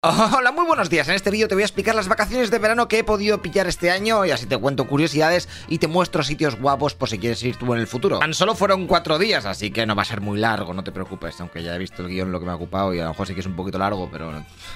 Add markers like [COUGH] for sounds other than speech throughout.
[LAUGHS] Hola, muy buenos días. En este vídeo te voy a explicar las vacaciones de verano que he podido pillar este año y así te cuento curiosidades y te muestro sitios guapos por si quieres ir tú en el futuro. Tan solo fueron cuatro días, así que no va a ser muy largo, no te preocupes, aunque ya he visto el guion lo que me ha ocupado y a lo mejor sí que es un poquito largo, pero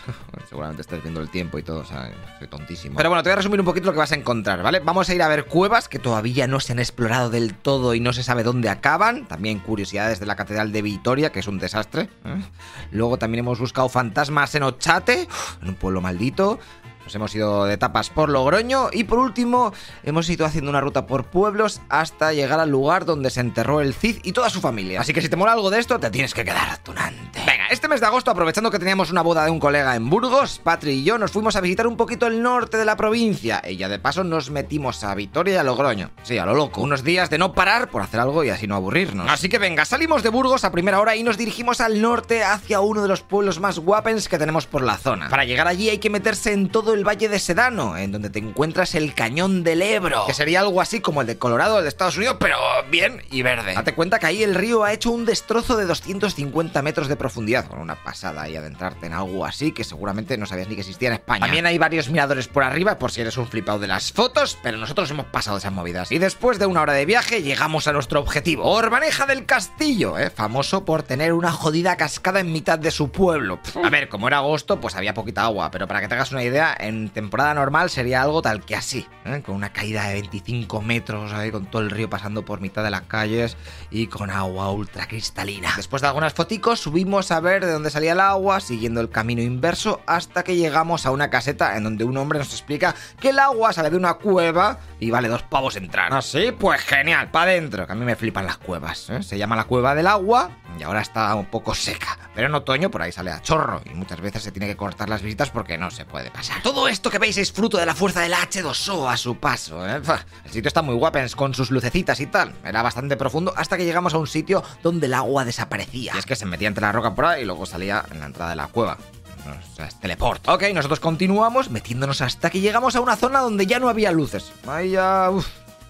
[LAUGHS] seguramente estés viendo el tiempo y todo, o sea, soy tontísimo. Pero bueno, te voy a resumir un poquito lo que vas a encontrar, ¿vale? Vamos a ir a ver cuevas que todavía no se han explorado del todo y no se sabe dónde acaban. También curiosidades de la Catedral de Vitoria, que es un desastre. ¿eh? Luego también hemos buscado fantasmas en Ochate, en un pueblo lo maldito. Nos hemos ido de tapas por Logroño y por último hemos ido haciendo una ruta por pueblos hasta llegar al lugar donde se enterró el Cid y toda su familia. Así que si te mola algo de esto, te tienes que quedar tunante. Venga, este mes de agosto, aprovechando que teníamos una boda de un colega en Burgos, Patri y yo nos fuimos a visitar un poquito el norte de la provincia y ya de paso nos metimos a Vitoria y a Logroño. Sí, a lo loco. Unos días de no parar por hacer algo y así no aburrirnos. Así que venga, salimos de Burgos a primera hora y nos dirigimos al norte hacia uno de los pueblos más guapens que tenemos por la zona. Para llegar allí hay que meterse en todo el valle de Sedano, en donde te encuentras el cañón del Ebro, que sería algo así como el de Colorado de Estados Unidos, pero bien y verde. Date cuenta que ahí el río ha hecho un destrozo de 250 metros de profundidad, con una pasada y adentrarte en algo así que seguramente no sabías ni que existía en España. También hay varios miradores por arriba, por si eres un flipado de las fotos, pero nosotros hemos pasado esas movidas. Y después de una hora de viaje, llegamos a nuestro objetivo, Orbaneja del Castillo, ¿eh? famoso por tener una jodida cascada en mitad de su pueblo. A ver, como era agosto, pues había poquita agua, pero para que te hagas una idea, en temporada normal sería algo tal que así, ¿eh? con una caída de 25 metros, ahí, con todo el río pasando por mitad de las calles y con agua ultra cristalina. Después de algunas foticos, subimos a ver de dónde salía el agua, siguiendo el camino inverso, hasta que llegamos a una caseta en donde un hombre nos explica que el agua sale de una cueva y vale dos pavos entrar. ¿Así? Pues genial, para adentro, que a mí me flipan las cuevas. ¿eh? Se llama la cueva del agua y ahora está un poco seca. Pero en otoño por ahí sale a chorro y muchas veces se tiene que cortar las visitas porque no se puede pasar. Todo esto que veis es fruto de la fuerza del H2O a su paso. ¿eh? El sitio está muy guapens con sus lucecitas y tal. Era bastante profundo hasta que llegamos a un sitio donde el agua desaparecía. Y es que se metía entre la roca por ahí y luego salía en la entrada de la cueva. O sea, es teleport. Ok, nosotros continuamos metiéndonos hasta que llegamos a una zona donde ya no había luces. Ahí ya... Uf,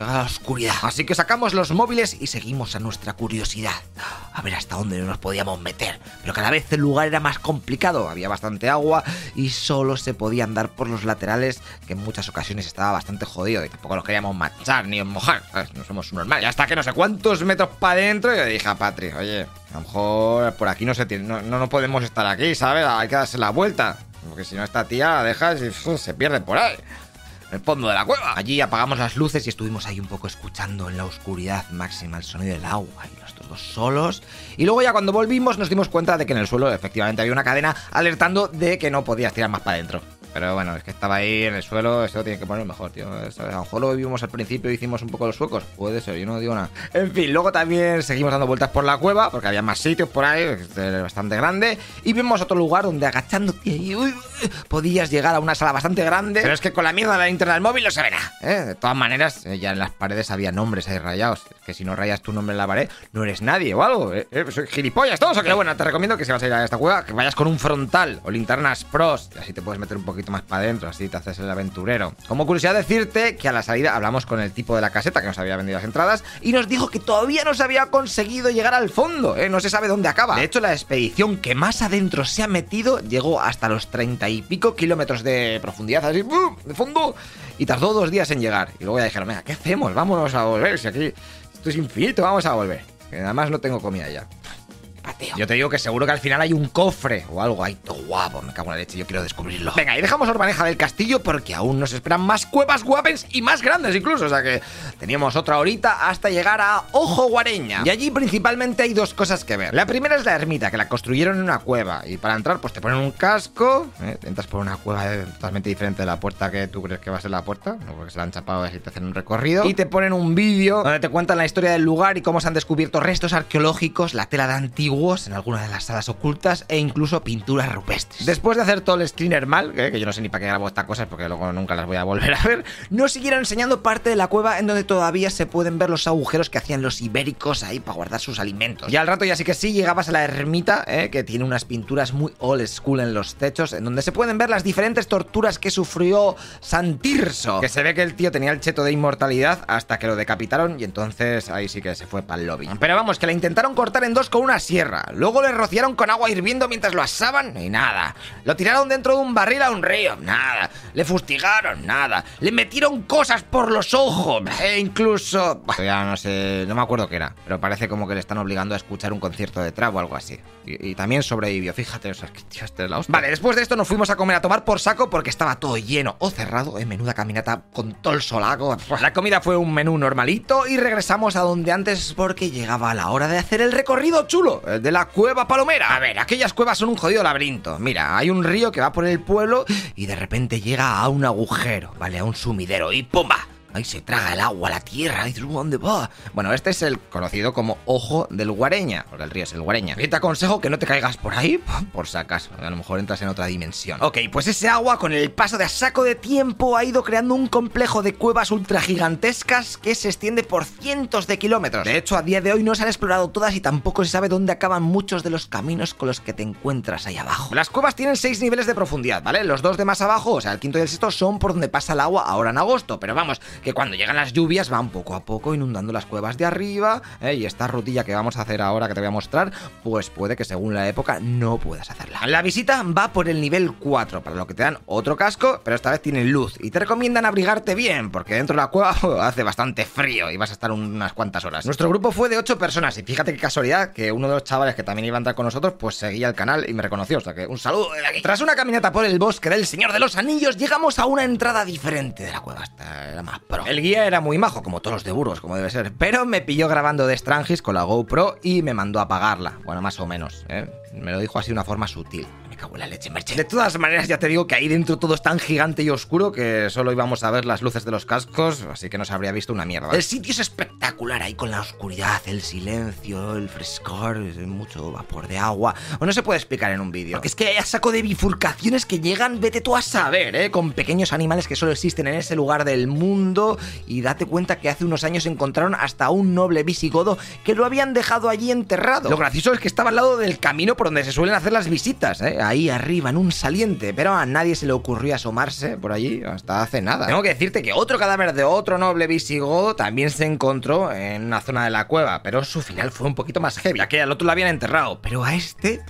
la oscuridad. Así que sacamos los móviles y seguimos a nuestra curiosidad. A ver hasta dónde nos podíamos meter. Pero cada vez el lugar era más complicado. Había bastante agua y solo se podía andar por los laterales, que en muchas ocasiones estaba bastante jodido. Y tampoco los queríamos manchar ni mojar. No somos normales. Y hasta que no sé cuántos metros para adentro, yo dije a Patri, oye, a lo mejor por aquí no se tiene, no, no, podemos estar aquí, ¿sabes? Hay que darse la vuelta. Porque si no, esta tía la dejas y se pierde por ahí el fondo de la cueva. Allí apagamos las luces y estuvimos ahí un poco escuchando en la oscuridad máxima el sonido del agua y nosotros dos solos. Y luego ya cuando volvimos nos dimos cuenta de que en el suelo efectivamente había una cadena alertando de que no podías tirar más para adentro. Pero bueno, es que estaba ahí en el suelo, eso lo tiene que poner mejor, tío. A lo mejor lo vimos al principio y hicimos un poco los suecos. Puede ser, yo no digo nada. En fin, luego también seguimos dando vueltas por la cueva, porque había más sitios por ahí, es bastante grande. Y vimos otro lugar donde agachándote ahí, podías llegar a una sala bastante grande. Pero es que con la mierda de la linterna del móvil no se ve nada. ¿eh? De todas maneras, eh, ya en las paredes había nombres ahí rayados. Que si no rayas tu nombre en la pared, no eres nadie o algo. ¿eh? ¿Eh? Soy gilipollas todos. O que bueno, te recomiendo que si vas a ir a esta cueva, que vayas con un frontal o linternas pros. Y así te puedes meter un poquito más para adentro, así te haces el aventurero. Como curiosidad decirte que a la salida hablamos con el tipo de la caseta que nos había vendido las entradas y nos dijo que todavía no se había conseguido llegar al fondo, ¿eh? no se sabe dónde acaba. De hecho, la expedición que más adentro se ha metido llegó hasta los treinta y pico kilómetros de profundidad, así, de fondo, y tardó dos días en llegar. Y luego ya dijeron, venga, ¿qué hacemos? Vámonos a volver, si aquí esto es infinito, vamos a volver. Que además no tengo comida ya. Yo te digo que seguro que al final hay un cofre o algo ahí guapo. Me cago en la leche, yo quiero descubrirlo. Venga, y dejamos Orbaneja del Castillo porque aún nos esperan más cuevas guapens y más grandes incluso. O sea que teníamos otra horita hasta llegar a Ojo Guareña. Y allí principalmente hay dos cosas que ver. La primera es la ermita, que la construyeron en una cueva. Y para entrar, pues te ponen un casco. ¿eh? Entras por una cueva totalmente diferente de la puerta que tú crees que va a ser la puerta. No, porque se la han chapado y te hacen un recorrido. Y te ponen un vídeo donde te cuentan la historia del lugar y cómo se han descubierto restos arqueológicos, la tela de antiguos en alguna de las salas ocultas e incluso pinturas rupestres. Después de hacer todo el screener mal, ¿eh? que yo no sé ni para qué grabo estas cosas porque luego nunca las voy a volver a ver, nos siguieron enseñando parte de la cueva en donde todavía se pueden ver los agujeros que hacían los ibéricos ahí para guardar sus alimentos. Y al rato ya sí que sí llegabas a la ermita, ¿eh? que tiene unas pinturas muy old school en los techos, en donde se pueden ver las diferentes torturas que sufrió Santirso. Que se ve que el tío tenía el cheto de inmortalidad hasta que lo decapitaron y entonces ahí sí que se fue para el lobby. Pero vamos, que la intentaron cortar en dos con una sierra. Luego le rociaron con agua hirviendo mientras lo asaban y nada. Lo tiraron dentro de un barril a un río, nada. Le fustigaron, nada. Le metieron cosas por los ojos [LAUGHS] e incluso... Ya no sé, no me acuerdo qué era, pero parece como que le están obligando a escuchar un concierto de trap o algo así. Y, también sobrevivió, fíjate, o sea, que tío, este es la hostia. Vale, después de esto nos fuimos a comer a tomar por saco porque estaba todo lleno o cerrado, en menuda caminata con todo el solago. La comida fue un menú normalito y regresamos a donde antes porque llegaba la hora de hacer el recorrido chulo, la cueva palomera. A ver, aquellas cuevas son un jodido laberinto. Mira, hay un río que va por el pueblo y de repente llega a un agujero, ¿vale? A un sumidero y ¡pumba! Ahí se traga el agua, la tierra, y ¿dónde va? Bueno, este es el conocido como Ojo del Guareña, porque el río es el Guareña. Y te aconsejo que no te caigas por ahí, [LAUGHS] por si acaso, a lo mejor entras en otra dimensión. Ok, pues ese agua con el paso de a saco de tiempo ha ido creando un complejo de cuevas ultra gigantescas que se extiende por cientos de kilómetros. De hecho, a día de hoy no se han explorado todas y tampoco se sabe dónde acaban muchos de los caminos con los que te encuentras ahí abajo. Las cuevas tienen seis niveles de profundidad, ¿vale? Los dos de más abajo, o sea, el quinto y el sexto, son por donde pasa el agua ahora en agosto, pero vamos, que cuando llegan las lluvias van poco a poco inundando las cuevas de arriba ¿eh? y esta rutilla que vamos a hacer ahora que te voy a mostrar, pues puede que según la época no puedas hacerla. La visita va por el nivel 4, para lo que te dan otro casco, pero esta vez tiene luz y te recomiendan abrigarte bien, porque dentro de la cueva [LAUGHS] hace bastante frío y vas a estar unas cuantas horas. Nuestro grupo fue de 8 personas y fíjate qué casualidad que uno de los chavales que también iba a entrar con nosotros, pues seguía el canal y me reconoció, o sea que un saludo de aquí. Tras una caminata por el bosque del Señor de los Anillos, llegamos a una entrada diferente de la cueva, esta era más El era muy majo, como todos los de Burgos, como debe ser. Pero me pilló grabando de Strangis con la GoPro y me mandó a apagarla. Bueno, más o menos, ¿eh? Me lo dijo así de una forma sutil la leche, De todas maneras, ya te digo que ahí dentro todo es tan gigante y oscuro que solo íbamos a ver las luces de los cascos, así que no se habría visto una mierda. El sitio es espectacular ahí con la oscuridad, el silencio, el frescor, mucho vapor de agua. O no se puede explicar en un vídeo. Es que hay saco de bifurcaciones que llegan, vete tú a saber, ¿eh? Con pequeños animales que solo existen en ese lugar del mundo. Y date cuenta que hace unos años encontraron hasta un noble visigodo que lo habían dejado allí enterrado. Lo gracioso es que estaba al lado del camino por donde se suelen hacer las visitas, ¿eh? ahí arriba en un saliente, pero a nadie se le ocurrió asomarse por allí hasta hace nada. Tengo que decirte que otro cadáver de otro noble visigodo también se encontró en una zona de la cueva, pero su final fue un poquito más heavy, ya que al otro lo habían enterrado, pero a este...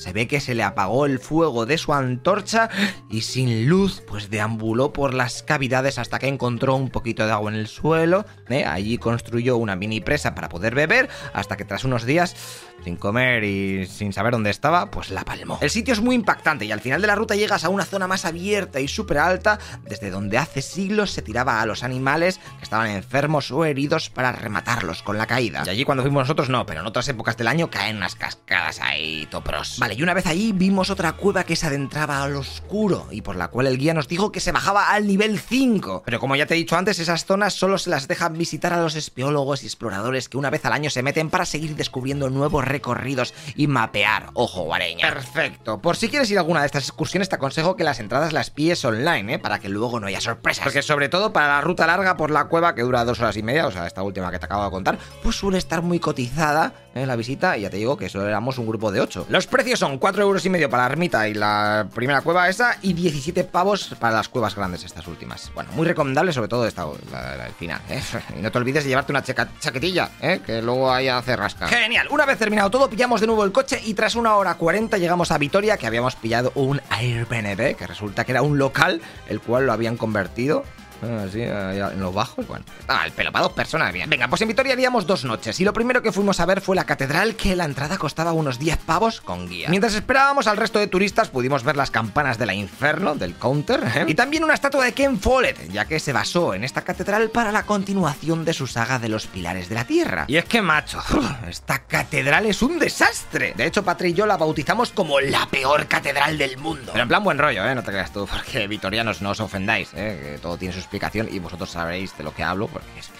Se ve que se le apagó el fuego de su antorcha y sin luz, pues deambuló por las cavidades hasta que encontró un poquito de agua en el suelo. ¿eh? Allí construyó una mini presa para poder beber, hasta que tras unos días sin comer y sin saber dónde estaba, pues la palmó. El sitio es muy impactante y al final de la ruta llegas a una zona más abierta y súper alta, desde donde hace siglos se tiraba a los animales que estaban enfermos o heridos para rematarlos con la caída. Y allí cuando fuimos nosotros no, pero en otras épocas del año caen unas cascadas ahí topros. Y una vez allí vimos otra cueva que se adentraba al oscuro y por la cual el guía nos dijo que se bajaba al nivel 5. Pero como ya te he dicho antes, esas zonas solo se las dejan visitar a los espeólogos y exploradores que una vez al año se meten para seguir descubriendo nuevos recorridos y mapear. Ojo, guareña. Perfecto. Por si quieres ir a alguna de estas excursiones, te aconsejo que las entradas las pilles online, ¿eh? Para que luego no haya sorpresas. Porque sobre todo para la ruta larga por la cueva, que dura dos horas y media, o sea, esta última que te acabo de contar, pues suele estar muy cotizada en ¿eh? la visita y ya te digo que solo éramos un grupo de 8. Los precios son 4 euros y medio para la ermita y la primera cueva esa y 17 pavos para las cuevas grandes estas últimas. Bueno, muy recomendable sobre todo esta, la, el final. ¿eh? [LAUGHS] Y no te olvides de llevarte una chaquetilla, ¿eh? que luego ahí hace rasca. Genial, una vez terminado todo, pillamos de nuevo el coche y tras una hora 40 llegamos a Vitoria, que habíamos pillado un Airbnb, que resulta que era un local, el cual lo habían convertido Así, ah, en los bajos, bueno. Ah, el pelo para dos personas, bien. Venga, pues en Vitoria haríamos dos noches y lo primero que fuimos a ver fue la catedral, que la entrada costaba unos 10 pavos con guía. Mientras esperábamos al resto de turistas, pudimos ver las campanas de la Inferno, del Counter, ¿eh? y también una estatua de Ken Follett, ya que se basó en esta catedral para la continuación de su saga de los pilares de la Tierra. Y es que, macho, esta catedral es un desastre. De hecho, Patri y yo la bautizamos como la peor catedral del mundo. Pero en plan buen rollo, ¿eh? No te creas tú, porque vitorianos no os ofendáis, ¿eh? Que todo tiene sus y vosotros sabréis de lo que hablo porque es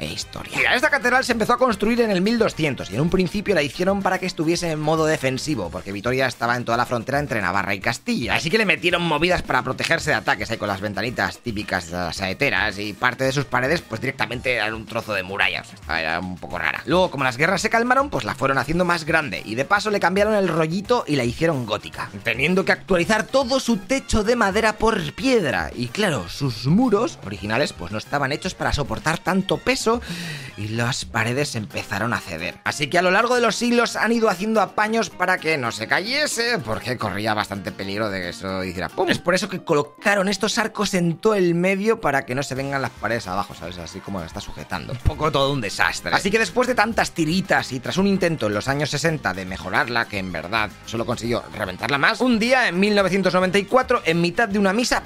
historia. Mira, esta catedral se empezó a construir en el 1200 y en un principio la hicieron para que estuviese en modo defensivo, porque Vitoria estaba en toda la frontera entre Navarra y Castilla. Así que le metieron movidas para protegerse de ataques ahí con las ventanitas típicas de las saeteras y parte de sus paredes pues directamente eran un trozo de murallas. Era un poco rara. Luego, como las guerras se calmaron, pues la fueron haciendo más grande y de paso le cambiaron el rollito y la hicieron gótica, teniendo que actualizar todo su techo de madera por piedra. Y claro, sus muros originales pues no estaban hechos para soportar tanto peso y las paredes empezaron a ceder. Así que a lo largo de los siglos han ido haciendo apaños para que no se cayese, porque corría bastante peligro de que eso hiciera ¡pum! Es por eso que colocaron estos arcos en todo el medio para que no se vengan las paredes abajo, ¿sabes? Así como la está sujetando. Un poco todo un desastre. Así que después de tantas tiritas y tras un intento en los años 60 de mejorarla, que en verdad solo consiguió reventarla más, un día en 1994, en mitad de una misa,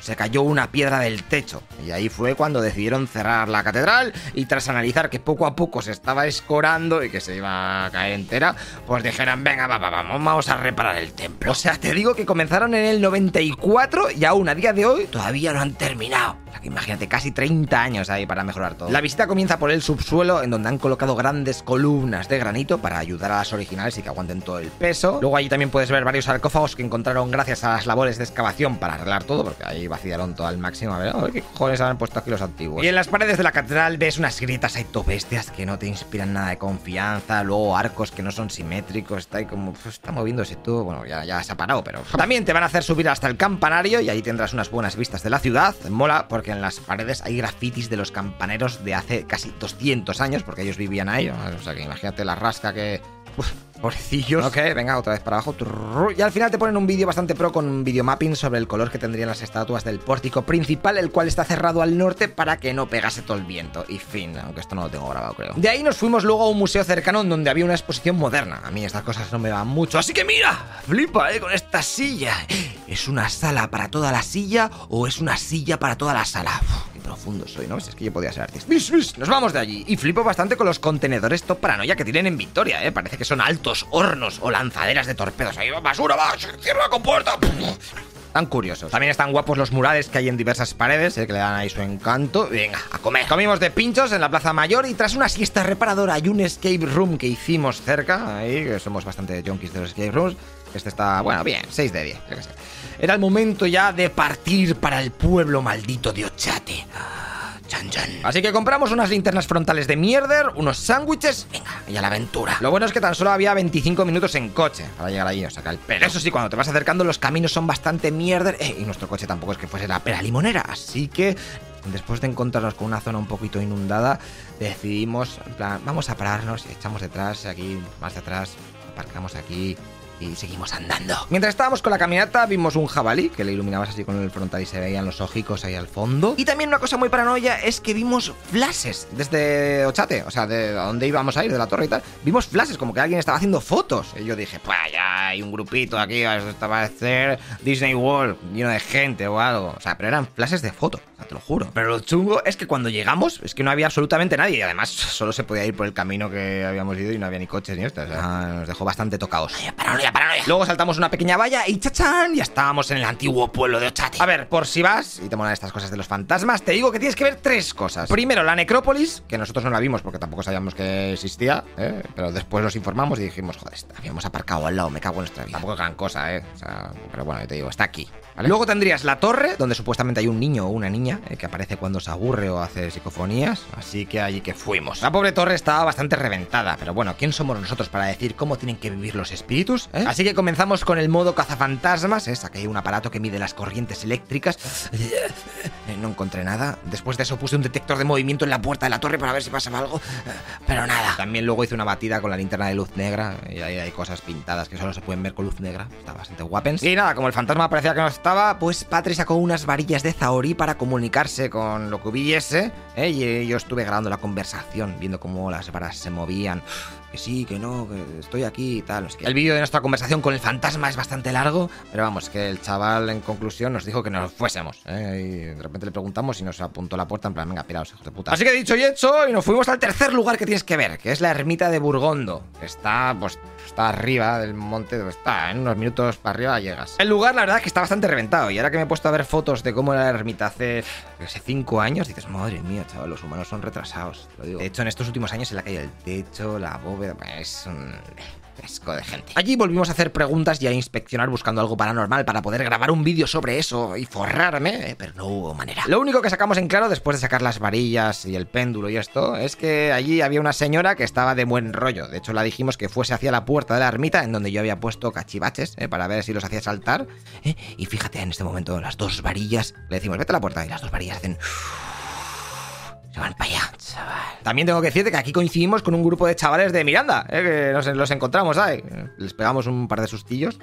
se cayó una piedra del techo. Y ahí fue cuando decidieron cerrar la catedral y tras analizar que poco a poco se estaba escorando y que se iba a caer entera, pues dijeron, venga, va, vamos, vamos a reparar el templo. O sea, te digo que comenzaron en el 94 y aún a día de hoy todavía no han terminado. Imagínate, casi 30 años ahí para mejorar todo. La visita comienza por el subsuelo, en donde han colocado grandes columnas de granito para ayudar a las originales y que aguanten todo el peso. Luego allí también puedes ver varios sarcófagos que encontraron gracias a las labores de excavación para arreglar todo, porque ahí vaciaron todo al máximo. A ver, qué cojones han puesto aquí los antiguos. Y en las paredes de la catedral ves unas grietas ahí bestias que no te inspiran nada de confianza. Luego arcos que no son simétricos. Está ahí como. Pues, está moviéndose todo. Bueno, ya, ya se ha parado, pero. También te van a hacer subir hasta el campanario y ahí tendrás unas buenas vistas de la ciudad. Mola porque en las paredes hay grafitis de los campaneros de hace casi 200 años, porque ellos vivían ahí. O sea que imagínate la rasca que. Pobrecillos. Ok, venga, otra vez para abajo. Y al final te ponen un vídeo bastante pro con un videomapping sobre el color que tendrían las estatuas del pórtico principal, el cual está cerrado al norte para que no pegase todo el viento. Y fin, aunque esto no lo tengo grabado, creo. De ahí nos fuimos luego a un museo cercano donde había una exposición moderna. A mí estas cosas no me van mucho, así que mira, flipa, eh, con esta silla. ¿Es una sala para toda la silla o es una silla para toda la sala? profundo soy, ¿no? Si es que yo podía ser artista. Nos vamos de allí. Y flipo bastante con los contenedores top paranoia que tienen en Victoria, ¿eh? Parece que son altos hornos o lanzaderas de torpedos. Ahí va basura, va, cierra la compuerta. Tan curiosos. También están guapos los murales que hay en diversas paredes, ¿eh? que le dan ahí su encanto. Venga, a comer. Comimos de pinchos en la Plaza Mayor y tras una siesta reparadora y un escape room que hicimos cerca, ahí que somos bastante junkies de los escape rooms, este está, bueno, bien, 6 de 10, yo que sé. Era el momento ya de partir para el pueblo maldito de Ochate. Chan, chan. Así que compramos unas linternas frontales de mierder, unos sándwiches, venga, y a la aventura. Lo bueno es que tan solo había 25 minutos en coche para llegar allí, o sacar el pelo. Eso sí, cuando te vas acercando los caminos son bastante mierder, eh, y nuestro coche tampoco es que fuese la pera limonera, así que después de encontrarnos con una zona un poquito inundada, decidimos, en plan, vamos a pararnos echamos detrás, aquí, más de atrás, aparcamos aquí, y seguimos andando. Mientras estábamos con la caminata, vimos un jabalí que le iluminabas así con el frontal y se veían los ojicos ahí al fondo. Y también una cosa muy paranoia es que vimos flashes desde Ochate, o sea, de donde íbamos a ir, de la torre y tal. Vimos flashes, como que alguien estaba haciendo fotos. Y yo dije, pues ya hay un grupito aquí, esto va a ser Disney World, lleno de gente o algo. O sea, pero eran flashes de fotos, te lo juro. Pero lo chungo es que cuando llegamos, es que no había absolutamente nadie. Y además, solo se podía ir por el camino que habíamos ido y no había ni coches ni esto. O sea, nos dejó bastante tocados. paranoia Luego saltamos una pequeña valla y chachán, ya estábamos en el antiguo pueblo de Ochate. A ver, por si vas y te molan estas cosas de los fantasmas, te digo que tienes que ver tres cosas. Primero, la necrópolis, que nosotros no la vimos porque tampoco sabíamos que existía, ¿eh? pero después nos informamos y dijimos, joder, habíamos aparcado al lado, me cago en nuestra vida. Tampoco es gran cosa, ¿eh? O sea, pero bueno, yo te digo, está aquí. Luego tendrías la torre, donde supuestamente hay un niño o una niña eh, que aparece cuando se aburre o hace psicofonías. Así que allí que fuimos. La pobre torre estaba bastante reventada, pero bueno, ¿quién somos nosotros para decir cómo tienen que vivir los espíritus? Eh? Así que comenzamos con el modo cazafantasmas. ¿eh? Saqué un aparato que mide las corrientes eléctricas. [LAUGHS] Eh, no encontré nada. Después de eso puse un detector de movimiento en la puerta de la torre para ver si pasaba algo. Pero nada. También luego hice una batida con la linterna de luz negra. Y ahí hay cosas pintadas que solo se pueden ver con luz negra. Está bastante guapens. Y nada, como el fantasma parecía que no estaba, pues Patri sacó unas varillas de Zaori para comunicarse con lo que hubiese, ¿eh? y yo estuve grabando la conversación, viendo cómo las varas se movían que sí, que no, que estoy aquí y tal. el vídeo de nuestra conversación con el fantasma es bastante largo, pero vamos, que el chaval en conclusión nos dijo que nos fuésemos. ¿eh? Y de repente le preguntamos y nos apuntó la puerta en plan, venga, piraos, hijos de puta. Así que dicho y hecho, y nos fuimos al tercer lugar que tienes que ver, que es la ermita de Burgondo, que está, pues, está arriba del monte está, en unos minutos para arriba llegas. El lugar, la verdad, que está bastante reventado, y ahora que me he puesto a ver fotos de cómo era la ermita hace, hace cinco años, dices, madre mía, chaval, los humanos son retrasados, lo digo. De hecho, en estos últimos años se le ha caído el techo, la es un fresco de gente. Allí volvimos a hacer preguntas y a inspeccionar buscando algo paranormal para poder grabar un vídeo sobre eso y forrarme, eh, pero no hubo manera. Lo único que sacamos en claro después de sacar las varillas y el péndulo y esto es que allí había una señora que estaba de buen rollo. De hecho, la dijimos que fuese hacia la puerta de la ermita en donde yo había puesto cachivaches eh, para ver si los hacía saltar. Eh, y fíjate, en este momento las dos varillas le decimos, vete a la puerta y las dos varillas hacen Se van para allá, chaval. También tengo que decirte que aquí coincidimos con un grupo de chavales de Miranda, ¿eh? que nos los encontramos, ¿sabes? Les pegamos un par de sustillos.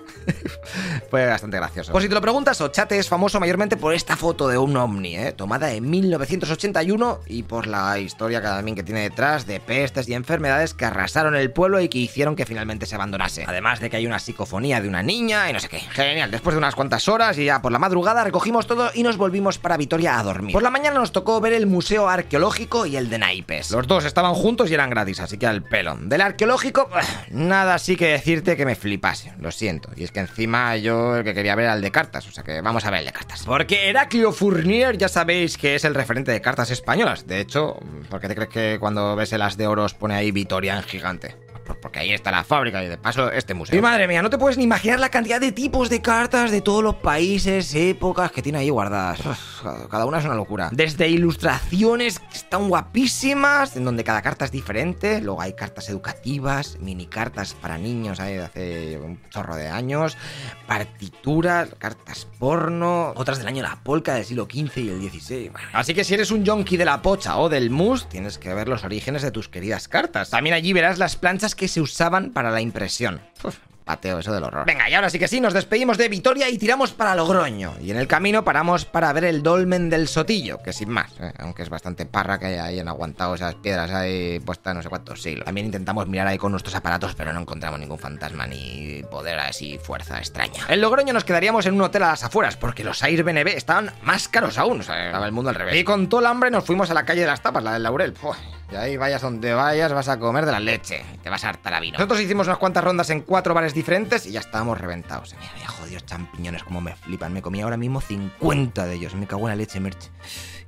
[LAUGHS] Fue bastante gracioso. Pues si te lo preguntas, Ochate es famoso mayormente por esta foto de un ovni, ¿eh? tomada en 1981 y por la historia que también que tiene detrás de pestes y enfermedades que arrasaron el pueblo y que hicieron que finalmente se abandonase. Además de que hay una psicofonía de una niña y no sé qué. Genial, después de unas cuantas horas y ya por la madrugada recogimos todo y nos volvimos para Vitoria a dormir. Por la mañana nos tocó ver el Museo Arqueológico y el de Naipes. Los dos estaban juntos y eran gratis, así que al pelo. Del arqueológico, [SIGHS] nada así que decirte que me flipase, lo siento. Y es que encima yo el que quería ver era el de cartas, o sea que vamos a ver el de cartas. Porque Heraclio Fournier ya sabéis que es el referente de cartas españolas. De hecho, ¿por qué te crees que cuando ves el as de oros pone ahí Vitoria en gigante? Pues porque ahí está la fábrica y de paso este museo. Y madre mía, no te puedes ni imaginar la cantidad de tipos de cartas de todos los países, épocas que tiene ahí guardadas. cada una es una locura. Desde ilustraciones que están guapísimas, en donde cada carta es diferente. Luego hay cartas educativas, mini cartas para niños ahí de hace un chorro de años, partituras, cartas porno, otras del año la polka del siglo XV y el XVI. Así que si eres un yonki de la pocha o del mus, tienes que ver los orígenes de tus queridas cartas. También allí verás las planchas que se usaban para la impresión. Pateo, eso del horror. Venga, y ahora sí que sí, nos despedimos de Vitoria y tiramos para Logroño. Y en el camino paramos para ver el dolmen del Sotillo, que sin más, ¿eh? aunque es bastante parra que hayan aguantado esas piedras ahí puestas no sé cuántos siglos. También intentamos mirar ahí con nuestros aparatos, pero no encontramos ningún fantasma ni poder así fuerza extraña. En Logroño nos quedaríamos en un hotel a las afueras, porque los Airbnb estaban más caros aún, o sea, estaba el mundo al revés. Y con todo el hambre nos fuimos a la calle de las tapas, la del Laurel. Y ahí vayas donde vayas, vas a comer de la leche. Te vas a hartar a vino. Nosotros hicimos unas cuantas rondas en cuatro bares diferentes y ya estábamos reventados. Mira, mira, jodidos champiñones, como me flipan. Me comí ahora mismo 50 de ellos. Me cago en la leche, Merch.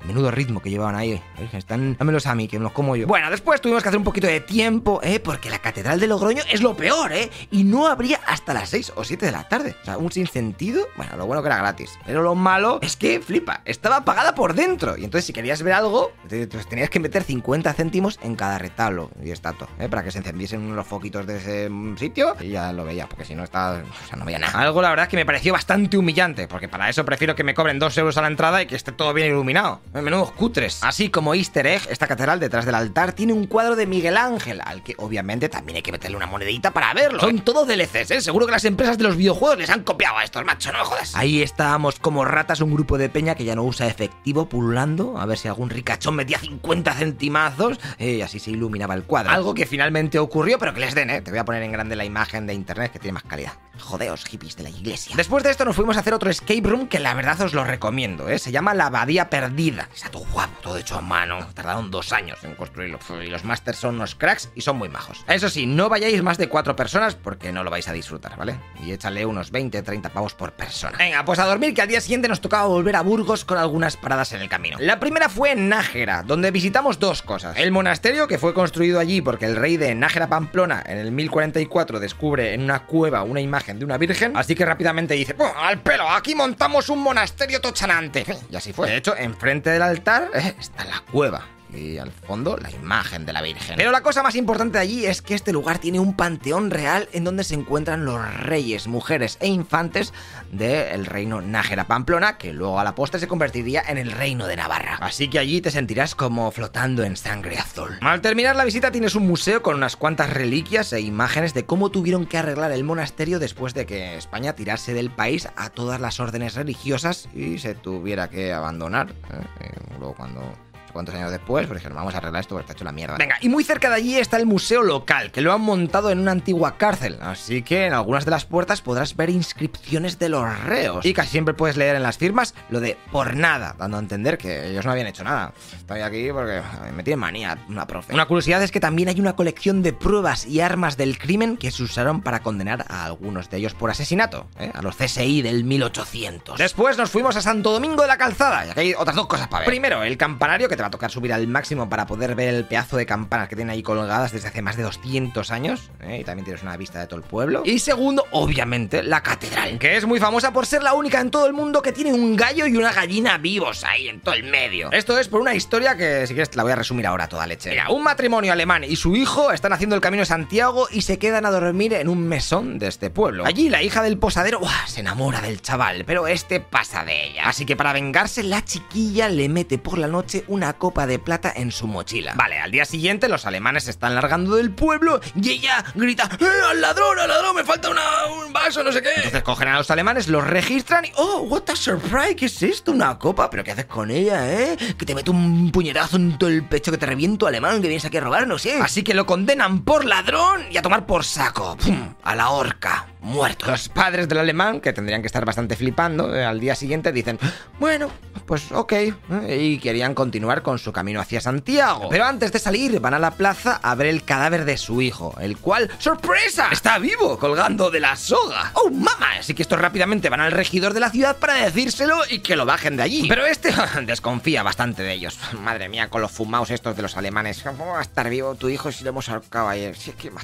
Menudo ritmo que llevaban ahí. Están, dámelos a mí, que me los como yo. Bueno, después tuvimos que hacer un poquito de tiempo, ¿eh? Porque la Catedral de Logroño es lo peor, ¿eh? Y no habría hasta las 6 o 7 de la tarde. O sea, un sinsentido. Bueno, lo bueno que era gratis. Pero lo malo es que, flipa, estaba apagada por dentro. Y entonces, si querías ver algo, pues tenías que meter 50 céntimos en cada retablo y estatua, ¿eh? Para que se encendiesen los foquitos de ese sitio y ya lo veía, porque si no estaba. O sea, no veía nada. Algo, la verdad, que me pareció bastante humillante, porque para eso prefiero que me cobren 2 euros a la entrada y que esté todo bien iluminado. Menudos cutres. Así como Easter egg, esta catedral detrás del altar tiene un cuadro de Miguel Ángel, al que obviamente también hay que meterle una monedita para verlo. Son todos DLCs, ¿eh? Seguro que las empresas de los videojuegos les han copiado a estos, macho, no me jodas. Ahí estábamos como ratas, un grupo de peña que ya no usa efectivo pululando, a ver si algún ricachón metía 50 centimazos eh, y así se iluminaba el cuadro. Algo que finalmente ocurrió, pero que les den, ¿eh? Te voy a poner en grande la imagen de internet que tiene más calidad. Jodeos, hippies de la iglesia. Después de esto nos fuimos a hacer otro escape room que la verdad os lo recomiendo, ¿eh? Se llama La Abadía Perdida. Está todo guapo, todo hecho a mano. Tardaron dos años en construirlo. Y los masters son unos cracks y son muy majos. Eso sí, no vayáis más de cuatro personas porque no lo vais a disfrutar, ¿vale? Y échale unos 20, 30 pavos por persona. Venga, pues a dormir que al día siguiente nos tocaba volver a Burgos con algunas paradas en el camino. La primera fue en Nájera, donde visitamos dos cosas. El monasterio que fue construido allí porque el rey de Nájera Pamplona en el 1044 descubre en una cueva una imagen de una virgen, así que rápidamente dice, al pelo, aquí montamos un monasterio tochanante. Y así fue. De hecho, enfrente del altar eh, está la cueva y al fondo la imagen de la Virgen. Pero la cosa más importante allí es que este lugar tiene un panteón real en donde se encuentran los reyes, mujeres e infantes del reino Nájera Pamplona, que luego a la postre se convertiría en el reino de Navarra. Así que allí te sentirás como flotando en sangre azul. Al terminar la visita tienes un museo con unas cuantas reliquias e imágenes de cómo tuvieron que arreglar el monasterio después de que España tirase del país a todas las órdenes religiosas y se tuviera que abandonar. ¿eh? Luego cuando cuántos años después, pues dijeron, vamos a arreglar esto porque está hecho la mierda. Venga, y muy cerca de allí está el museo local, que lo han montado en una antigua cárcel, así que en algunas de las puertas podrás ver inscripciones de los reos. Y casi siempre puedes leer en las firmas lo de por nada, dando a entender que ellos no habían hecho nada. Estoy aquí porque me tiene manía una profe. Una curiosidad es que también hay una colección de pruebas y armas del crimen que se usaron para condenar a algunos de ellos por asesinato, ¿eh? a los CSI del 1800. Después nos fuimos a Santo Domingo de la Calzada, y aquí hay otras dos cosas para ver. Primero, el campanario que te va a tocar subir al máximo para poder ver el pedazo de campanas que tiene ahí colgadas desde hace más de 200 años. ¿eh? Y también tienes una vista de todo el pueblo. Y segundo, obviamente, la catedral, que es muy famosa por ser la única en todo el mundo que tiene un gallo y una gallina vivos ahí en todo el medio. Esto es por una historia que, si quieres, te la voy a resumir ahora toda leche. Mira, un matrimonio alemán y su hijo están haciendo el camino de Santiago y se quedan a dormir en un mesón de este pueblo. Allí la hija del posadero se enamora del chaval, pero este pasa de ella. Así que para vengarse, la chiquilla le mete por la noche una copa de plata en su mochila. Vale, al día siguiente los alemanes se están largando del pueblo y ella grita, ¡Eh, al ladrón, al ladrón, me falta un vaso, no sé qué! Entonces cogen a los alemanes, los registran y, ¡oh, what a surprise! ¿Qué es esto? ¿Una copa? ¿Pero qué haces con ella, eh? Que te meto un puñetazo en todo el pecho que te reviento alemán, que vienes aquí a robar, no sé. Así que lo condenan por ladrón y a tomar por saco. ¡Pum! A la horca muertos. Los padres del alemán, que tendrían que estar bastante flipando, eh, al día siguiente dicen, bueno, pues ok, eh", y querían continuar con su camino hacia Santiago. Pero antes de salir, van a la plaza a ver el cadáver de su hijo, el cual, ¡sorpresa! Está vivo, colgando de la soga. ¡Oh, mamá! Así que estos rápidamente van al regidor de la ciudad para decírselo y que lo bajen de allí. Pero este [LAUGHS] desconfía bastante de ellos. Madre mía, con los fumaos estos de los alemanes. ¿Cómo va a estar vivo tu hijo si lo hemos ahorcado ayer?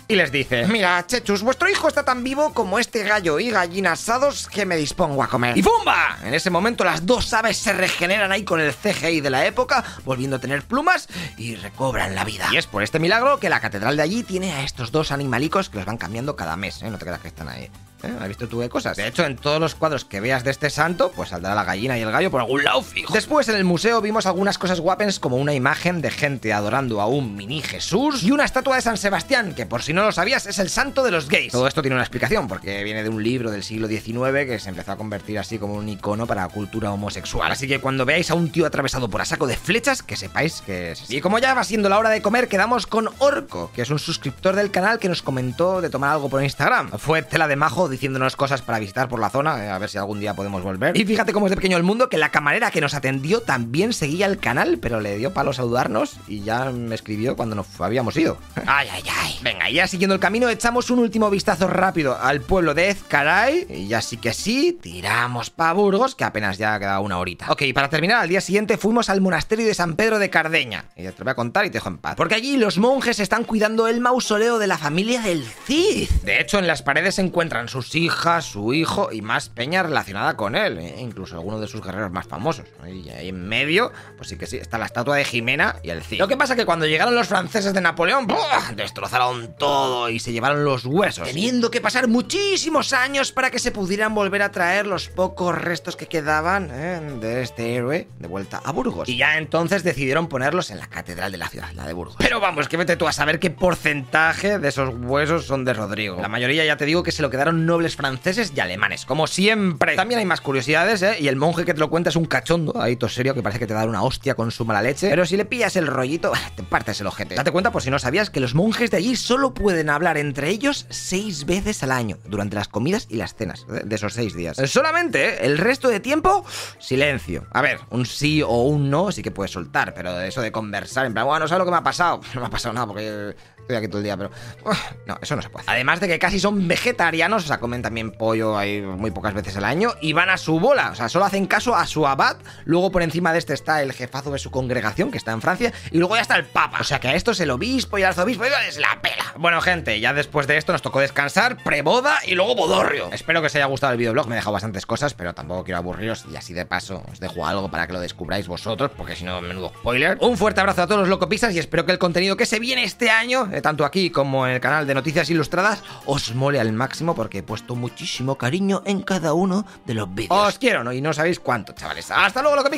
Y les dice, mira, Chechus, vuestro hijo está tan vivo como este gallo y gallina asados que me dispongo a comer. ¡Y ¡bumba! En ese momento las dos aves se regeneran ahí con el CGI de la época, volviendo a tener plumas y recobran la vida. Y es por este milagro que la catedral de allí tiene a estos dos animalicos que los van cambiando cada mes, ¿eh? No te creas que están ahí. ¿Eh? ¿Has visto tú de cosas? De hecho, en todos los cuadros que veas de este santo, pues saldrá la gallina y el gallo por algún lado fijo. Después, en el museo vimos algunas cosas guapens como una imagen de gente adorando a un mini Jesús y una estatua de San Sebastián, que por si no lo sabías es el santo de los gays. Todo esto tiene una explicación, porque viene de un libro del siglo XIX que se empezó a convertir así como un icono para la cultura homosexual. Así que cuando veáis a un tío atravesado por a saco de flechas, que sepáis que es. Y como ya va siendo la hora de comer, quedamos con Orco, que es un suscriptor del canal que nos comentó de tomar algo por Instagram. Fue tela de majo diciéndonos cosas para visitar por la zona, eh, a ver si algún día podemos volver. Y fíjate cómo es de pequeño el mundo, que la camarera que nos atendió también seguía el canal, pero le dio palo saludarnos y ya me escribió cuando nos habíamos ido. [LAUGHS] Ay, ay, ay. Venga, ya siguiendo el camino, echamos un último vistazo rápido al pueblo de Ezcaray y ya sí que sí, tiramos pa' Burgos, que apenas ya quedaba una horita. Ok, para terminar, al día siguiente fuimos al monasterio de San Pedro de Cardeña. Y te lo voy a contar y te dejo en paz. Porque allí los monjes están cuidando el mausoleo de la familia del Cid. De hecho, en las paredes se encuentran sus hijas, su hijo y más peña relacionada con él, e incluso algunos de sus guerreros más famosos. Y ahí en medio, pues sí que sí, está la estatua de Jimena y el Cid. Lo que pasa es que cuando llegaron los franceses de Napoleón, destrozaron todo y se llevaron los huesos, teniendo que pasar muchísimos años para que se pudieran volver a traer los pocos restos que quedaban ¿eh? de este héroe de vuelta a Burgos. Y ya entonces decidieron ponerlos en la catedral de la ciudad, la de Burgos. Pero vamos, que vete tú a saber qué porcentaje de esos huesos son de Rodrigo. La mayoría ya te digo que se lo quedaron nobles franceses y alemanes, como siempre. También hay más curiosidades, ¿eh? Y el monje que te lo cuenta es un cachondo, ahí todo serio, que parece que te da una hostia con su mala leche. Pero si le pillas el rollito, [LAUGHS] te partes el ojete. Date cuenta, por si no sabías, que los monjes de allí solo pueden hablar entre ellos seis veces al año, durante las comidas y las cenas de esos seis días. Solamente, ¿eh? el resto de tiempo, silencio. A ver, un sí o un no sí que puedes soltar, pero eso de conversar, en plan, bueno, ¿sabes lo que me ha pasado? [LAUGHS] No me ha pasado nada porque estoy aquí todo el día, pero... no, eso no se puede. Además de que casi son vegetarianos, o sea, comen también pollo ahí muy pocas veces al año y van a su bola. O sea, solo hacen caso a su abad. Luego por encima de este está el jefazo de su congregación, que está en Francia. Y luego ya está el papa. O sea que a esto es el obispo y el arzobispo. Es la pela. Bueno, gente, ya después de esto nos tocó descansar, preboda y luego bodorrio. Espero que os haya gustado el videoblog. Me he dejado bastantes cosas, pero tampoco quiero aburriros. Y así de paso os dejo algo para que lo descubráis vosotros, porque si no, menudo spoiler. Un fuerte abrazo a todos los locopistas y espero que el contenido que se viene este año, eh, tanto aquí como en el canal de Noticias Ilustradas, os mole al máximo porque he puesto muchísimo cariño en cada uno de los vídeos. Os quiero, ¿no? Y no sabéis cuánto, chavales. ¡Hasta luego, lo que